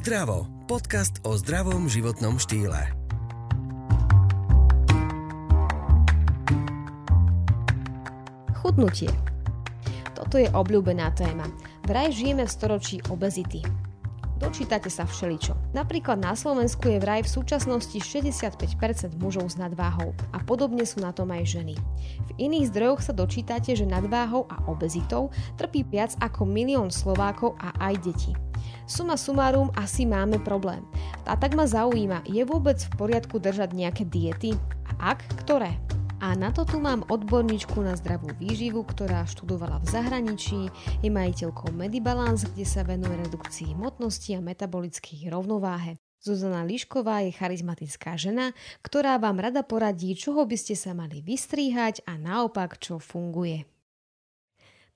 Zdravo. Podcast o zdravom životnom štýle. Chudnutie. Toto je obľúbená téma. Vraj žijeme v storočí obezity. Dočítate sa všeličo. Napríklad na Slovensku je vraj v súčasnosti 65% mužov s nadváhou a podobne sú na tom aj ženy. V iných zdrojoch sa dočítate, že nadváhou a obezitou trpí viac ako milión Slovákov a aj deti. Suma sumárum asi máme problém. A tak ma zaujíma, je vôbec v poriadku držať nejaké diety? A ak, ktoré? A na to tu mám odborníčku na zdravú výživu, ktorá študovala v zahraničí, je majiteľkou Medibalance, kde sa venuje redukcii hmotnosti a metabolických rovnováhe. Zuzana Lišková je charizmatická žena, ktorá vám rada poradí, čoho by ste sa mali vystríhať a naopak, čo funguje.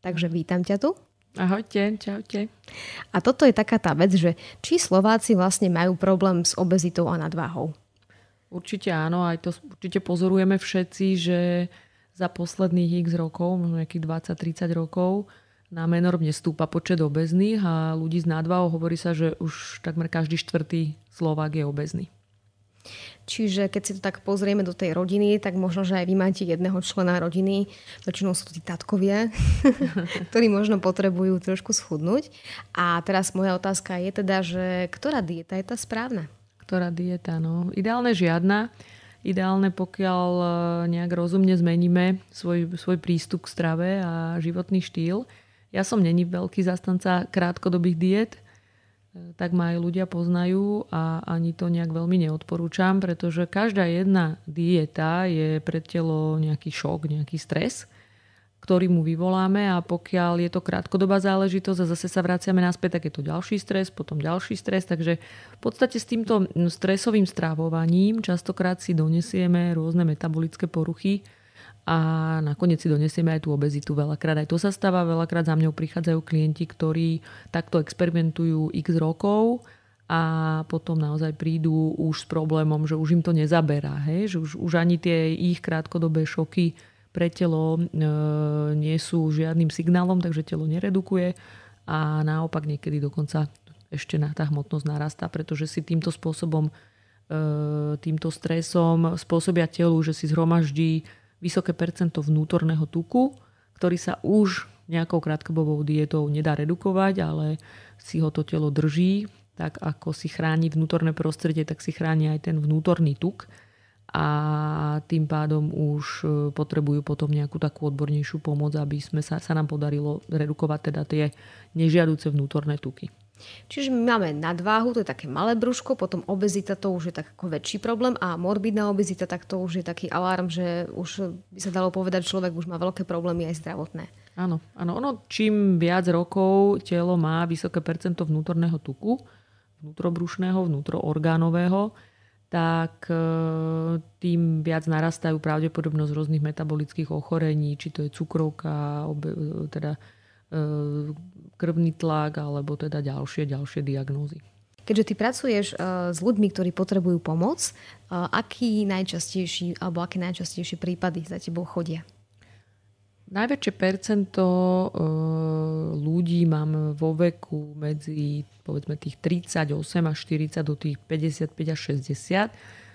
Takže vítam ťa tu. Ahojte, čaute. A toto je taká tá vec, že či Slováci vlastne majú problém s obezitou a nadváhou? Určite áno, aj to určite pozorujeme všetci, že za posledných x rokov, možno nejakých 20-30 rokov, nám enormne stúpa počet obezných a ľudí s nadváhou hovorí sa, že už takmer každý štvrtý Slovák je obezný. Čiže keď si to tak pozrieme do tej rodiny, tak možno, že aj vy máte jedného člena rodiny, väčšinou sú to tí tatkovia, ktorí možno potrebujú trošku schudnúť. A teraz moja otázka je teda, že ktorá dieta je tá správna? Ktorá dieta? No, ideálne žiadna. Ideálne, pokiaľ e, nejak rozumne zmeníme svoj, svoj prístup k strave a životný štýl. Ja som není veľký zastanca krátkodobých diet, tak ma aj ľudia poznajú a ani to nejak veľmi neodporúčam, pretože každá jedna dieta je pre telo nejaký šok, nejaký stres, ktorý mu vyvoláme a pokiaľ je to krátkodobá záležitosť a zase sa vraciame naspäť, tak je to ďalší stres, potom ďalší stres, takže v podstate s týmto stresovým strávovaním častokrát si donesieme rôzne metabolické poruchy, a nakoniec si donesieme aj tú obezitu veľakrát. Aj to sa stáva, veľakrát za mňou prichádzajú klienti, ktorí takto experimentujú x rokov a potom naozaj prídu už s problémom, že už im to nezaberá. Hej? Že už, už ani tie ich krátkodobé šoky pre telo e, nie sú žiadnym signálom, takže telo neredukuje a naopak niekedy dokonca ešte na tá hmotnosť narastá, pretože si týmto spôsobom, e, týmto stresom spôsobia telu, že si zhromaždí vysoké percento vnútorného tuku, ktorý sa už nejakou krátkodobou dietou nedá redukovať, ale si ho to telo drží, tak ako si chráni vnútorné prostredie, tak si chráni aj ten vnútorný tuk a tým pádom už e, potrebujú potom nejakú takú odbornejšiu pomoc, aby sme sa, sa nám podarilo redukovať teda tie nežiaduce vnútorné tuky. Čiže my máme nadváhu, to je také malé brúško, potom obezita to už je tak ako väčší problém a morbidná obezita, tak to už je taký alarm, že už by sa dalo povedať, človek už má veľké problémy aj zdravotné. Áno, áno. Ono, čím viac rokov telo má vysoké percento vnútorného tuku, vnútrobrušného, vnútroorgánového, tak e, tým viac narastajú pravdepodobnosť rôznych metabolických ochorení, či to je cukrovka, teda e, krvný tlak alebo teda ďalšie, ďalšie diagnózy. Keďže ty pracuješ uh, s ľuďmi, ktorí potrebujú pomoc, uh, aký najčastejší alebo aké najčastejšie prípady za tebou chodia? Najväčšie percento ľudí mám vo veku medzi povedzme tých 38 až 40 do tých 55 až 60.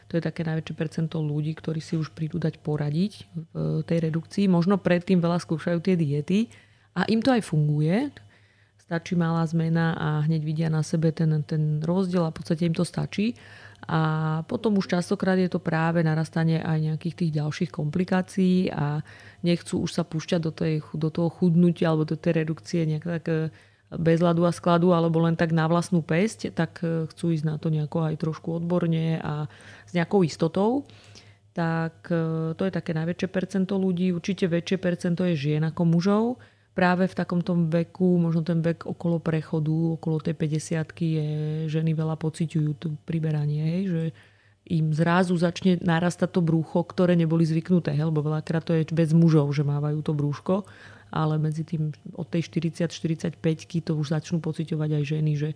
To je také najväčšie percento ľudí, ktorí si už prídu dať poradiť v tej redukcii. Možno predtým veľa skúšajú tie diety a im to aj funguje stačí malá zmena a hneď vidia na sebe ten, ten rozdiel a v podstate im to stačí. A potom už častokrát je to práve narastanie aj nejakých tých ďalších komplikácií a nechcú už sa púšťať do, tej, do toho chudnutia alebo do tej redukcie nejak tak e, bez ľadu a skladu alebo len tak na vlastnú pesť, tak e, chcú ísť na to nejako aj trošku odborne a s nejakou istotou tak e, to je také najväčšie percento ľudí. Určite väčšie percento je žien ako mužov práve v takomto veku, možno ten vek okolo prechodu, okolo tej 50 je ženy veľa pociťujú to priberanie, hej, že im zrazu začne narastať to brúcho, ktoré neboli zvyknuté, hej, lebo veľakrát to je bez mužov, že mávajú to brúško, ale medzi tým od tej 40-45 to už začnú pociťovať aj ženy, že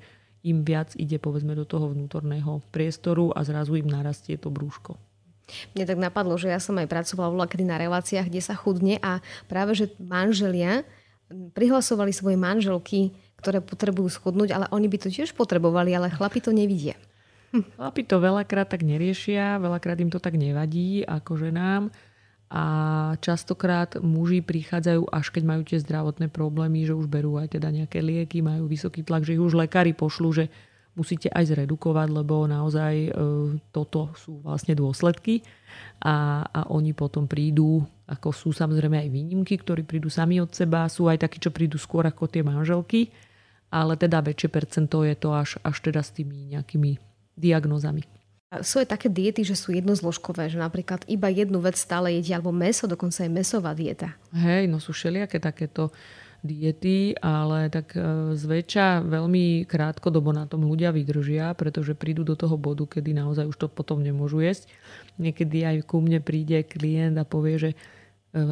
im viac ide povedzme do toho vnútorného priestoru a zrazu im narastie to brúško. Mne tak napadlo, že ja som aj pracovala v na reláciách, kde sa chudne a práve, že manželia prihlasovali svoje manželky ktoré potrebujú schudnúť, ale oni by to tiež potrebovali, ale chlapi to nevidia. Chlapi to veľakrát tak neriešia, veľakrát im to tak nevadí ako ženám a častokrát muži prichádzajú až keď majú tie zdravotné problémy, že už berú aj teda nejaké lieky, majú vysoký tlak, že ich už lekári pošlú, že musíte aj zredukovať, lebo naozaj e, toto sú vlastne dôsledky a, a oni potom prídu, ako sú samozrejme aj výnimky, ktorí prídu sami od seba, sú aj takí, čo prídu skôr ako tie manželky, ale teda väčšie percento je to až, až teda s tými nejakými diagnózami. Sú aj také diety, že sú jednozložkové, že napríklad iba jednu vec stále jedia, alebo meso, dokonca aj mesová dieta. Hej, no sú všelijaké takéto diety, ale tak e, zväčša veľmi krátkodobo na tom ľudia vydržia, pretože prídu do toho bodu, kedy naozaj už to potom nemôžu jesť. Niekedy aj ku mne príde klient a povie, že e,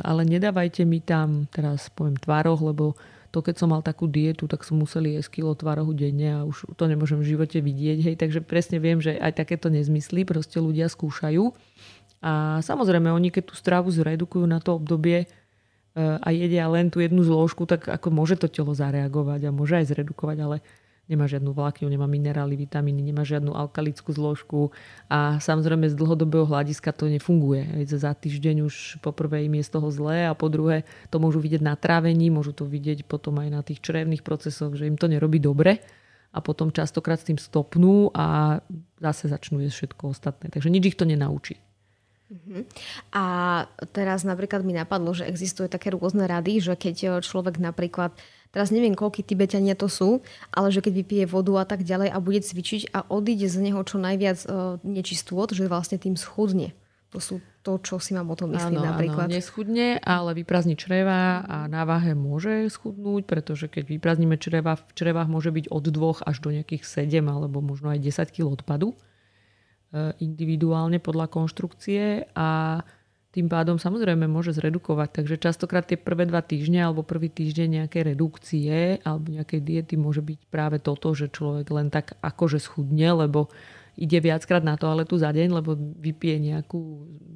ale nedávajte mi tam, teraz poviem tvároch, lebo to keď som mal takú dietu, tak som musel jesť kilo tvarohu denne a už to nemôžem v živote vidieť. Hej, takže presne viem, že aj takéto nezmysly proste ľudia skúšajú. A samozrejme, oni keď tú stravu zredukujú na to obdobie, a jedia len tú jednu zložku, tak ako môže to telo zareagovať a môže aj zredukovať, ale nemá žiadnu vlákňu, nemá minerály, vitamíny, nemá žiadnu alkalickú zložku a samozrejme z dlhodobého hľadiska to nefunguje. Za týždeň už po prvé im je z toho zlé a po druhé to môžu vidieť na trávení, môžu to vidieť potom aj na tých črevných procesoch, že im to nerobí dobre a potom častokrát s tým stopnú a zase začnú jesť všetko ostatné. Takže nič ich to nenaučí. Uh-huh. A teraz napríklad mi napadlo, že existujú také rôzne rady, že keď eh, človek napríklad, teraz neviem, koľky Tibetania to sú, ale že keď vypije vodu a tak ďalej a bude cvičiť a odíde z neho čo najviac uh, nečistôt, že vlastne tým schudne. To sú to, čo si mám o tom áno, napríklad. Áno, neschudne, ale vyprázdni čreva a na váhe môže schudnúť, pretože keď vyprázdnime čreva, v črevách môže byť od 2 až do nejakých 7 alebo možno aj 10 kg odpadu. Eh, individuálne podľa konštrukcie a tým pádom samozrejme môže zredukovať. Takže častokrát tie prvé dva týždne alebo prvý týždeň nejaké redukcie alebo nejakej diety môže byť práve toto, že človek len tak akože schudne, lebo ide viackrát na toaletu za deň, lebo vypije nejakú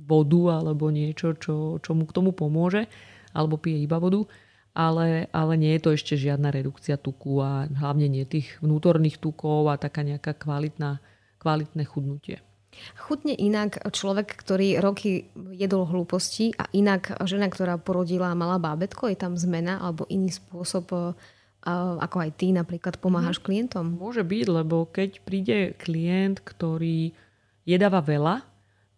vodu alebo niečo, čo, čo mu k tomu pomôže, alebo pije iba vodu. Ale, ale nie je to ešte žiadna redukcia tuku a hlavne nie tých vnútorných tukov a taká nejaká kvalitná kvalitné chudnutie. Chutne inak človek, ktorý roky jedol hlúposti a inak žena, ktorá porodila a mala bábetko, je tam zmena alebo iný spôsob, e, ako aj ty napríklad pomáhaš mm. klientom? Môže byť, lebo keď príde klient, ktorý jedáva veľa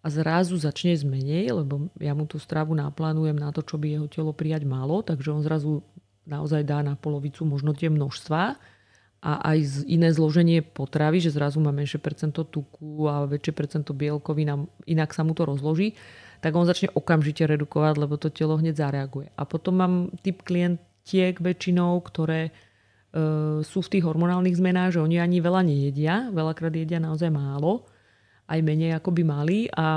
a zrazu začne zmenej, lebo ja mu tú stravu naplánujem na to, čo by jeho telo prijať malo, takže on zrazu naozaj dá na polovicu možno tie množstva a aj iné zloženie potravy, že zrazu má menšie percento tuku a väčšie percento bielkovín inak sa mu to rozloží, tak on začne okamžite redukovať, lebo to telo hneď zareaguje. A potom mám typ klientiek väčšinou, ktoré e, sú v tých hormonálnych zmenách, že oni ani veľa nejedia, veľakrát jedia naozaj málo, aj menej ako by mali a,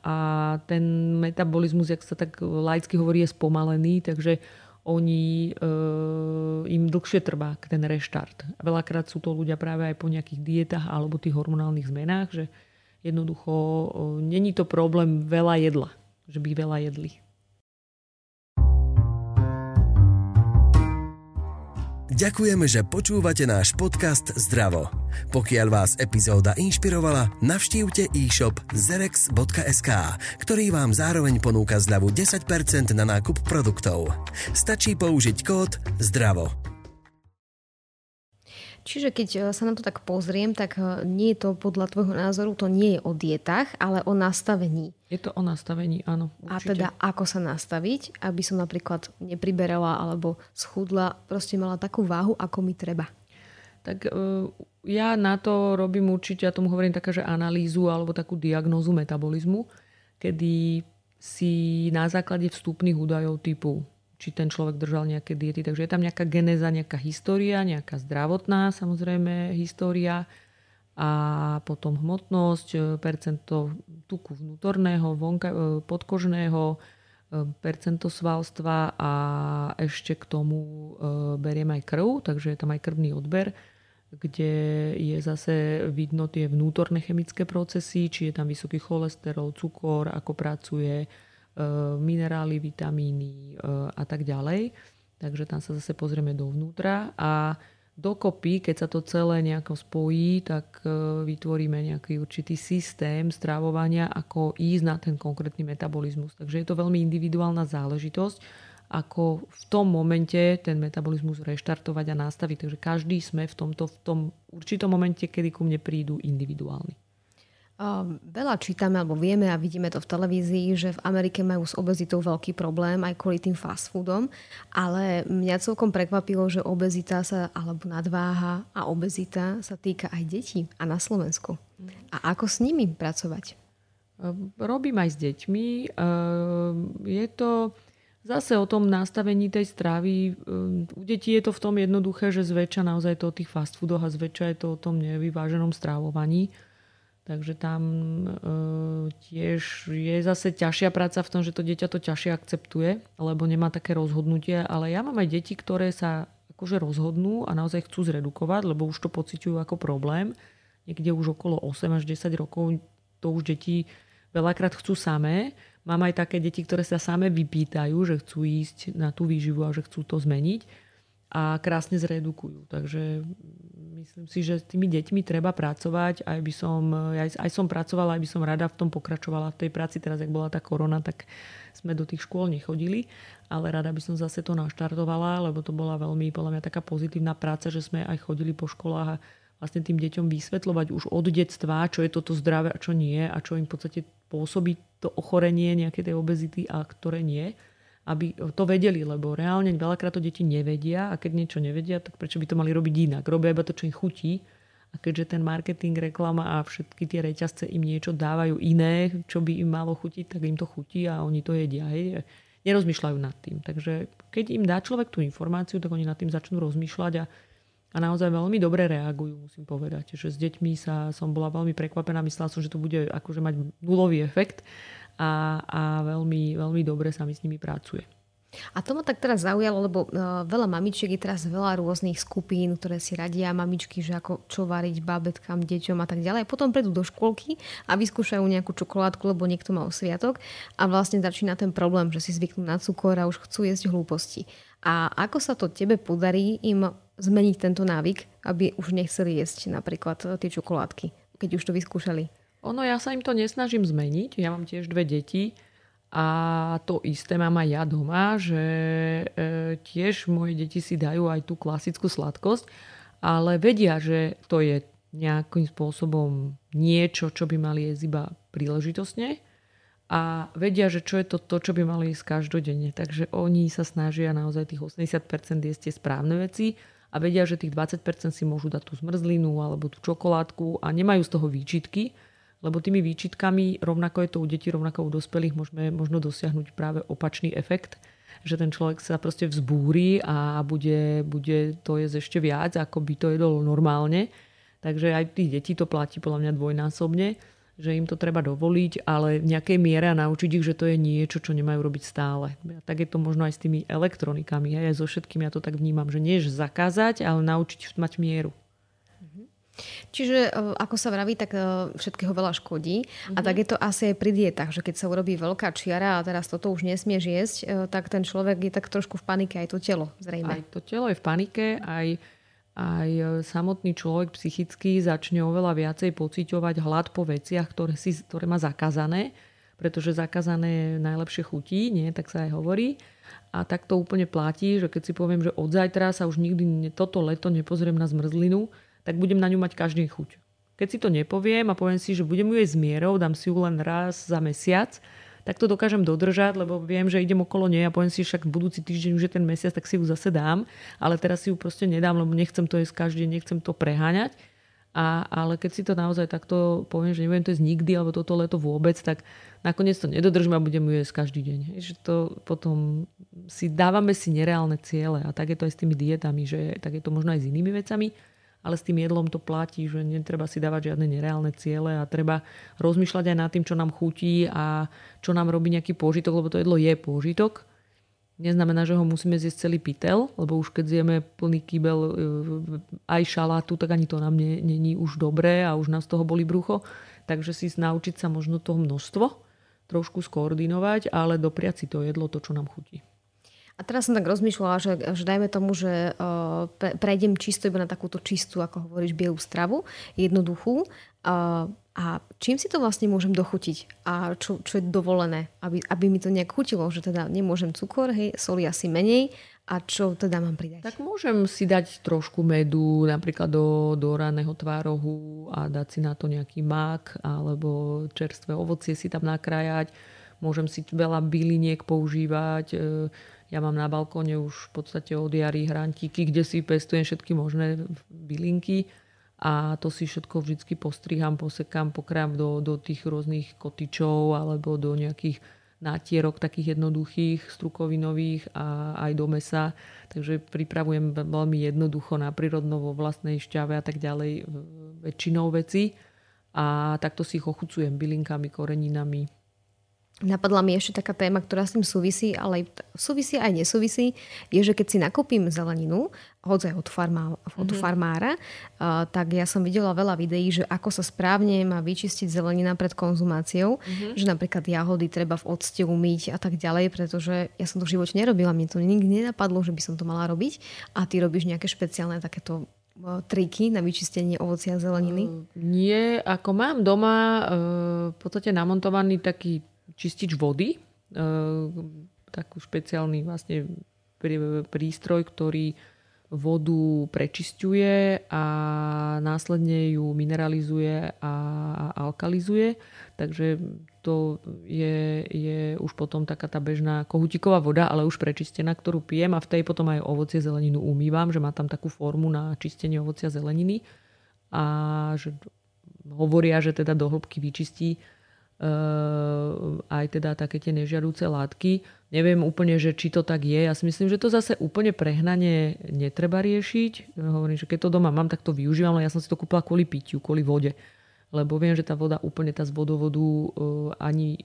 a ten metabolizmus, jak sa tak laicky hovorí, je spomalený, takže oni, e, im dlhšie trvá ten reštart. Veľakrát sú to ľudia práve aj po nejakých dietách alebo tých hormonálnych zmenách, že jednoducho e, není to problém veľa jedla, že by veľa jedli. Ďakujeme, že počúvate náš podcast Zdravo. Pokiaľ vás epizóda inšpirovala, navštívte e-shop zerex.sk, ktorý vám zároveň ponúka zľavu 10% na nákup produktov. Stačí použiť kód ZDRAVO. Čiže keď e, sa na to tak pozriem, tak e, nie je to podľa tvojho názoru, to nie je o dietách, ale o nastavení. Je to o nastavení, áno. Určite. A teda ako sa nastaviť, aby som napríklad nepriberala alebo schudla, proste mala takú váhu, ako mi treba. Tak e, ja na to robím určite, ja tomu hovorím taká, že analýzu alebo takú diagnózu metabolizmu, kedy si na základe vstupných údajov typu či ten človek držal nejaké diety. Takže je tam nejaká genéza, nejaká história, nejaká zdravotná samozrejme história a potom hmotnosť, e, percento tuku vnútorného, vonka, e, podkožného, e, percento svalstva a ešte k tomu beriem aj krv, takže je tam aj krvný odber, kde je zase vidno tie vnútorné chemické procesy, či je tam vysoký cholesterol, cukor, ako pracuje, minerály, vitamíny e, a tak ďalej. Takže tam sa zase pozrieme dovnútra a dokopy, keď sa to celé nejako spojí, tak e, vytvoríme nejaký určitý systém strávovania, ako ísť na ten konkrétny metabolizmus. Takže je to veľmi individuálna záležitosť, ako v tom momente ten metabolizmus reštartovať a nastaviť. Takže každý sme v tomto v tom určitom momente, kedy ku mne prídu individuálni. Veľa čítame alebo vieme a vidíme to v televízii, že v Amerike majú s obezitou veľký problém aj kvôli tým fast foodom, ale mňa celkom prekvapilo, že obezita sa, alebo nadváha a obezita sa týka aj detí a na Slovensku. A ako s nimi pracovať? Robím aj s deťmi. Je to zase o tom nastavení tej stravy. U detí je to v tom jednoduché, že zväčša naozaj to o tých fast foodoch a zväčša je to o tom nevyváženom strávovaní Takže tam e, tiež je zase ťažšia práca v tom, že to dieťa to ťažšie akceptuje, lebo nemá také rozhodnutie. Ale ja mám aj deti, ktoré sa akože rozhodnú a naozaj chcú zredukovať, lebo už to pociťujú ako problém. Niekde už okolo 8 až 10 rokov to už deti veľakrát chcú samé. Mám aj také deti, ktoré sa same vypýtajú, že chcú ísť na tú výživu a že chcú to zmeniť a krásne zredukujú. Takže myslím si, že s tými deťmi treba pracovať. Aj, by som, aj, aj som pracovala, aj by som rada v tom pokračovala v tej práci. Teraz, ak bola tá korona, tak sme do tých škôl nechodili. Ale rada by som zase to naštartovala, lebo to bola veľmi, podľa mňa, taká pozitívna práca, že sme aj chodili po školách a vlastne tým deťom vysvetľovať už od detstva, čo je toto zdravé a čo nie a čo im v podstate pôsobí to ochorenie nejaké tej obezity a ktoré nie aby to vedeli, lebo reálne veľakrát to deti nevedia a keď niečo nevedia, tak prečo by to mali robiť inak? Robia iba to, čo im chutí a keďže ten marketing, reklama a všetky tie reťazce im niečo dávajú iné, čo by im malo chutiť, tak im to chutí a oni to jedia. Hej. Nerozmýšľajú nad tým. Takže keď im dá človek tú informáciu, tak oni nad tým začnú rozmýšľať a, a naozaj veľmi dobre reagujú, musím povedať. Že s deťmi sa, som bola veľmi prekvapená, myslela som, že to bude akože mať nulový efekt a, a veľmi, veľmi dobre sa mi s nimi pracuje. A to ma tak teraz zaujalo, lebo uh, veľa mamičiek je teraz veľa rôznych skupín, ktoré si radia mamičky, že ako čo variť babetkám, deťom a tak ďalej. Potom prídu do škôlky a vyskúšajú nejakú čokoládku, lebo niekto mal sviatok a vlastne začína ten problém, že si zvyknú na cukor a už chcú jesť hlúposti. A ako sa to tebe podarí im zmeniť tento návyk, aby už nechceli jesť napríklad tie čokoládky, keď už to vyskúšali? Ono, ja sa im to nesnažím zmeniť. Ja mám tiež dve deti a to isté mám aj ja doma, že e, tiež moje deti si dajú aj tú klasickú sladkosť, ale vedia, že to je nejakým spôsobom niečo, čo by mali jesť iba príležitostne a vedia, že čo je to, to čo by mali jesť každodenne. Takže oni sa snažia naozaj tých 80% jesť tie správne veci a vedia, že tých 20% si môžu dať tú zmrzlinu alebo tú čokoládku a nemajú z toho výčitky, lebo tými výčitkami, rovnako je to u detí, rovnako u dospelých, môžeme možno dosiahnuť práve opačný efekt, že ten človek sa proste vzbúri a bude, bude to jesť ešte viac, ako by to jedol normálne. Takže aj tých detí to platí podľa mňa dvojnásobne, že im to treba dovoliť, ale v nejakej miere a naučiť ich, že to je niečo, čo nemajú robiť stále. A tak je to možno aj s tými elektronikami. Aj so všetkým ja to tak vnímam, že nie zakázať, ale naučiť mať mieru. Čiže e, ako sa vraví, tak e, všetkého veľa škodí. Mm-hmm. A mhm. tak je to asi aj pri dietách, že keď sa urobí veľká čiara a teraz toto už nesmieš jesť, e, tak ten človek je tak trošku v panike, aj to telo zrejme. Aj to telo je v panike, aj, aj samotný človek psychicky začne oveľa viacej pociťovať hlad po veciach, ktoré, si, ktoré má zakázané, pretože zakázané najlepšie chutí, nie? tak sa aj hovorí. A tak to úplne platí, že keď si poviem, že od zajtra sa už nikdy toto leto nepozriem na zmrzlinu, tak budem na ňu mať každý chuť. Keď si to nepoviem a poviem si, že budem ju jesť s mierou, dám si ju len raz za mesiac, tak to dokážem dodržať, lebo viem, že idem okolo nej a poviem si, však budúci týždeň už je ten mesiac, tak si ju zase dám, ale teraz si ju proste nedám, lebo nechcem to jesť každý nechcem to preháňať. A, ale keď si to naozaj takto poviem, že nebudem to jesť nikdy, alebo toto leto vôbec, tak nakoniec to nedodržím a budem ju jesť každý deň. Že to potom si dávame si nereálne ciele a tak je to aj s tými dietami, že tak je to možno aj s inými vecami ale s tým jedlom to platí, že netreba si dávať žiadne nereálne ciele a treba rozmýšľať aj nad tým, čo nám chutí a čo nám robí nejaký pôžitok, lebo to jedlo je pôžitok. Neznamená, že ho musíme zjesť celý pytel, lebo už keď zjeme plný kýbel e, aj šalátu, tak ani to nám není už dobré a už nás toho boli brucho. Takže si naučiť sa možno toho množstvo, trošku skoordinovať, ale dopriať si to jedlo, to, čo nám chutí. A teraz som tak rozmýšľala, že, že dajme tomu, že uh, prejdem čisto iba na takúto čistú, ako hovoríš, bielú stravu, jednoduchú. Uh, a čím si to vlastne môžem dochutiť? A čo, čo je dovolené? Aby, aby mi to nejak chutilo, že teda nemôžem cukor, hej, soli asi menej. A čo teda mám pridať? Tak môžem si dať trošku medu, napríklad do, do raného tvárohu a dať si na to nejaký mak alebo čerstvé ovocie si tam nakrájať. Môžem si veľa byliniek používať e, ja mám na balkóne už v podstate od jary hrantíky, kde si pestujem všetky možné bylinky a to si všetko vždy postriham, posekám, pokrám do, do tých rôznych kotičov alebo do nejakých nátierok takých jednoduchých, strukovinových a aj do mesa. Takže pripravujem veľmi jednoducho na prírodno vo vlastnej šťave a tak ďalej väčšinou veci. A takto si ich ochucujem bylinkami, koreninami, Napadla mi ešte taká téma, ktorá s tým súvisí, ale súvisí aj nesúvisí, je, že keď si nakúpim zeleninu, hoď aj od, farmá, od mm-hmm. farmára, uh, tak ja som videla veľa videí, že ako sa správne má vyčistiť zelenina pred konzumáciou, mm-hmm. že napríklad jahody treba v octe umyť a tak ďalej, pretože ja som to v živote nerobila, mne to nikdy nenapadlo, že by som to mala robiť a ty robíš nejaké špeciálne takéto triky na vyčistenie ovocia a zeleniny? Uh, nie, ako mám doma uh, v podstate namontovaný taký čistič vody, e, taký špeciálny vlastne prístroj, ktorý vodu prečisťuje a následne ju mineralizuje a alkalizuje. Takže to je, je už potom taká tá bežná kohutiková voda, ale už prečistená, ktorú pijem a v tej potom aj ovocie zeleninu umývam, že má tam takú formu na čistenie ovocia zeleniny a že hovoria, že teda do hĺbky vyčistí aj teda také tie nežiaduce látky. Neviem úplne, že či to tak je. Ja si myslím, že to zase úplne prehnanie netreba riešiť. Hovorím, že keď to doma mám, tak to využívam, ale ja som si to kúpila kvôli pitiu, kvôli vode. Lebo viem, že tá voda úplne tá z vodovodu uh, ani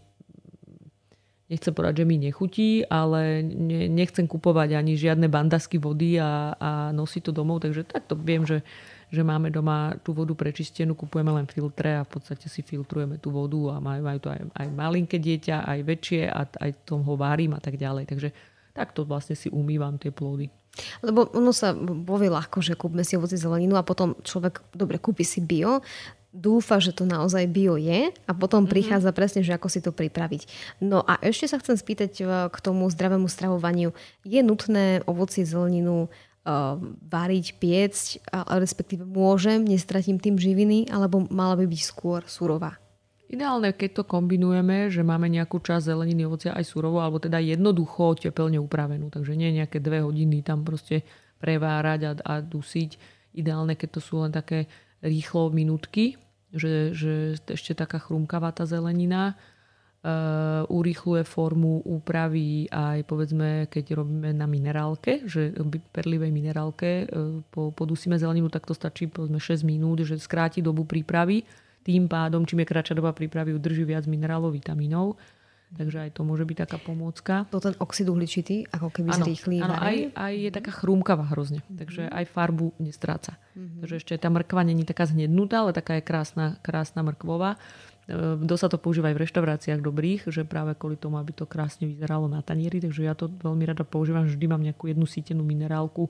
nechcem povedať, že mi nechutí, ale ne, nechcem kupovať ani žiadne bandasky vody a, a nosiť to domov, takže takto viem, že že máme doma tú vodu prečistenú, kupujeme len filtre a v podstate si filtrujeme tú vodu a majú, majú to aj, aj malinké dieťa, aj väčšie a aj tom ho varím a tak ďalej. Takže takto vlastne si umývam tie plody. Lebo ono sa povie ľahko, že kúpme si ovoci zeleninu a potom človek, dobre, kúpi si bio, dúfa, že to naozaj bio je a potom mm-hmm. prichádza presne, že ako si to pripraviť. No a ešte sa chcem spýtať e, k tomu zdravému stravovaniu. Je nutné ovoci zeleninu variť, piecť, respektíve môžem, nestratím tým živiny, alebo mala by byť skôr surová? Ideálne, keď to kombinujeme, že máme nejakú časť zeleniny, ovocia aj surovo, alebo teda jednoducho tepelne upravenú. Takže nie nejaké dve hodiny tam proste prevárať a, a dusiť. Ideálne, keď to sú len také rýchlo minútky, že, že ešte taká chrumkavá tá zelenina urýchluje formu úpravy aj povedzme, keď robíme na minerálke, že perlivej minerálke uh, po, podusíme zeleninu, tak to stačí povedzme 6 minút, že skráti dobu prípravy. Tým pádom, čím je kratšia doba prípravy, udrží viac minerálov, vitamínov. Takže aj to môže byť taká pomôcka. To ten oxid uhličitý, ako keby ano, zrýchlí. Áno, aj, aj je taká chrúmkavá hrozne. Mm-hmm. Takže aj farbu nestráca. Mm-hmm. Takže ešte tá mrkva není taká zhnednutá, ale taká je krásna, krásna mrkvová. Kto sa to používa aj v reštauráciách dobrých, že práve kvôli tomu, aby to krásne vyzeralo na tanieri, takže ja to veľmi rada používam, vždy mám nejakú jednu sítenú minerálku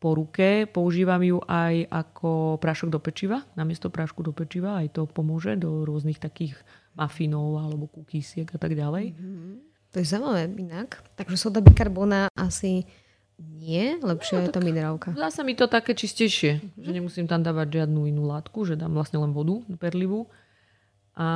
po ruke. Používam ju aj ako prášok do pečiva, namiesto prášku do pečiva, aj to pomôže do rôznych takých mafinov alebo kukísiek a tak ďalej. Mm-hmm. To je zaujímavé inak. Takže soda bikarbona asi nie, lepšie no, je tá minerálka. Zdá sa mi to také čistejšie, mm-hmm. že nemusím tam dávať žiadnu inú látku, že dám vlastne len vodu perlivú a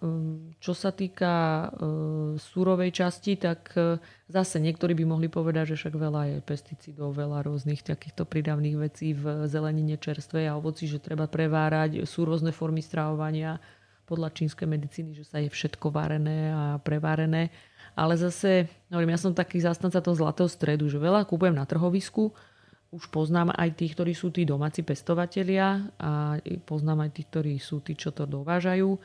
um, čo sa týka uh, súrovej časti, tak uh, zase niektorí by mohli povedať, že však veľa je pesticidov, veľa rôznych takýchto pridavných vecí v zelenine čerstvej a ovoci, že treba prevárať. Sú rôzne formy stravovania podľa čínskej medicíny, že sa je všetko varené a prevárené. Ale zase, hovorím, ja som taký zastanca toho zlatého stredu, že veľa kúpujem na trhovisku, už poznám aj tých, ktorí sú tí domáci pestovatelia a poznám aj tých, ktorí sú tí, čo to dovážajú e,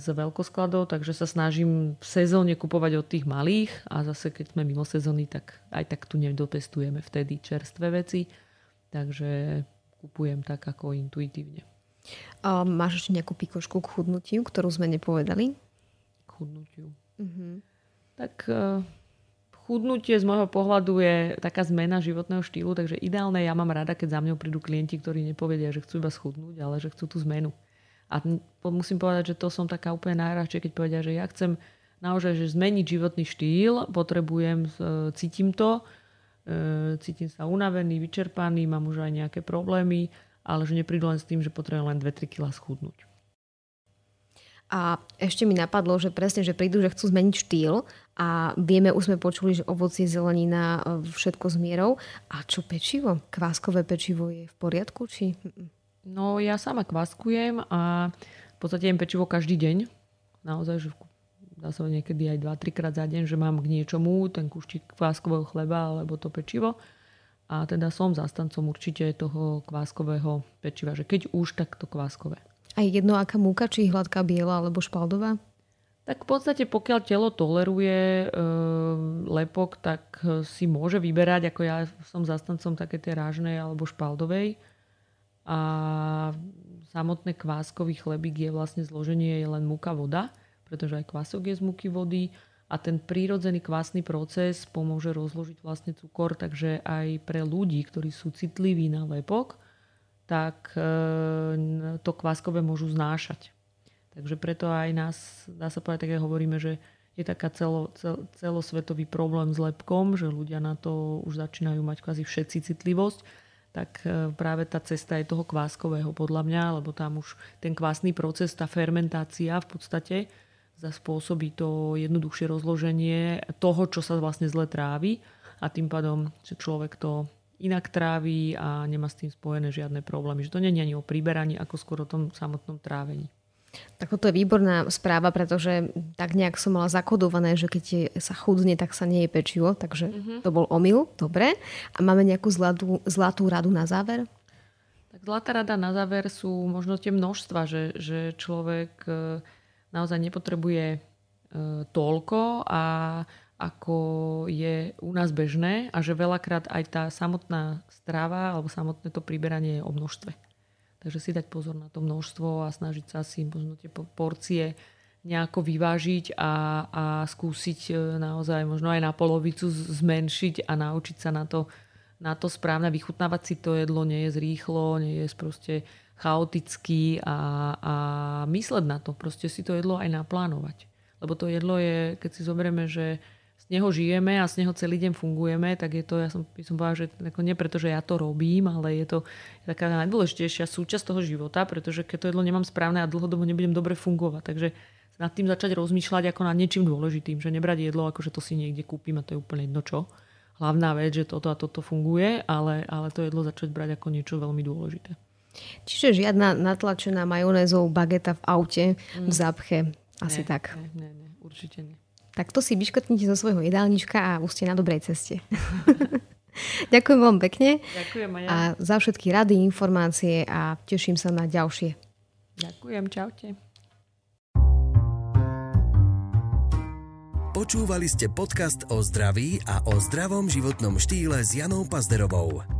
z veľkoskladov, takže sa snažím v sezóne kupovať od tých malých a zase keď sme mimo sezóny, tak aj tak tu nedopestujeme vtedy čerstvé veci. Takže kupujem tak ako intuitívne. A máš ešte nejakú pikošku k chudnutiu, ktorú sme nepovedali? K chudnutiu. Uh-huh. Tak uh, chudnutie z môjho pohľadu je taká zmena životného štýlu, takže ideálne ja mám rada, keď za mňou prídu klienti, ktorí nepovedia, že chcú iba schudnúť, ale že chcú tú zmenu. A musím povedať, že to som taká úplne najradšej, keď povedia, že ja chcem naozaj že zmeniť životný štýl, potrebujem, cítim to, e, cítim sa unavený, vyčerpaný, mám už aj nejaké problémy, ale že neprídu len s tým, že potrebujem len 2-3 kg schudnúť. A ešte mi napadlo, že presne, že prídu, že chcú zmeniť štýl a vieme, už sme počuli, že ovocie, zelenina, e, všetko s mierou. A čo pečivo? Kváskové pečivo je v poriadku? Či... No ja sama kváskujem a v podstate jem pečivo každý deň. Naozaj, že dá sa niekedy aj 2-3 krát za deň, že mám k niečomu ten kúštik kváskového chleba alebo to pečivo. A teda som zastancom určite toho kváskového pečiva, že keď už, tak to kváskové. A je jedno, aká múka, či hladká biela alebo špaldová? Tak v podstate pokiaľ telo toleruje e, lepok, tak si môže vyberať, ako ja som zastancom také tej rážnej alebo špaldovej. A samotné kváskový chlebík je vlastne zloženie je len múka voda, pretože aj kvások je z múky vody a ten prírodzený kvásny proces pomôže rozložiť vlastne cukor, takže aj pre ľudí, ktorí sú citliví na lepok, tak e, to kváskové môžu znášať. Takže preto aj nás, dá sa povedať, tak hovoríme, že je taká celo, cel, celosvetový problém s lepkom, že ľudia na to už začínajú mať kvázi všetci citlivosť, tak e, práve tá cesta je toho kváskového podľa mňa, lebo tam už ten kvásny proces, tá fermentácia v podstate spôsobí to jednoduchšie rozloženie toho, čo sa vlastne zle trávi a tým pádom, že človek to inak tráví a nemá s tým spojené žiadne problémy. Že to nie je ani o priberaní, ako skôr o tom samotnom trávení. Tak toto je výborná správa, pretože tak nejak som mala zakodované, že keď sa chudne, tak sa nie je pečivo, takže uh-huh. to bol omyl, dobre. A máme nejakú zlatú, zlatú radu na záver? Tak zlatá rada na záver sú možno tie množstva, že, že človek e, naozaj nepotrebuje e, toľko a ako je u nás bežné a že veľakrát aj tá samotná strava alebo samotné to priberanie je o množstve. Takže si dať pozor na to množstvo a snažiť sa si možno tie porcie nejako vyvážiť a, a skúsiť e, naozaj možno aj na polovicu zmenšiť a naučiť sa na to, na to správne. Vychutnávať si to jedlo, nie je zrýchlo, nie je proste chaotický a, a mysleť na to. Proste si to jedlo aj naplánovať. Lebo to jedlo je, keď si zoberieme, že neho žijeme a z neho celý deň fungujeme, tak je to, ja som, by som povedala, že ako nie preto, že ja to robím, ale je to taká najdôležitejšia súčasť toho života, pretože keď to jedlo nemám správne a dlhodobo nebudem dobre fungovať. Takže nad tým začať rozmýšľať ako nad niečím dôležitým, že nebrať jedlo ako že to si niekde kúpim a to je úplne jedno čo. Hlavná vec, že toto a toto funguje, ale, ale to jedlo začať brať ako niečo veľmi dôležité. Čiže žiadna natlačená majonézou bageta v aute, mm. v zápche. Asi nie, tak. Nie, nie, nie, určite nie tak to si vyškrtnite zo svojho jedálnička a už ste na dobrej ceste. Ďakujem vám pekne. Ďakujem aj ja. A za všetky rady, informácie a teším sa na ďalšie. Ďakujem, čaute. Počúvali ste podcast o zdraví a o zdravom životnom štýle s Janou Pazderovou.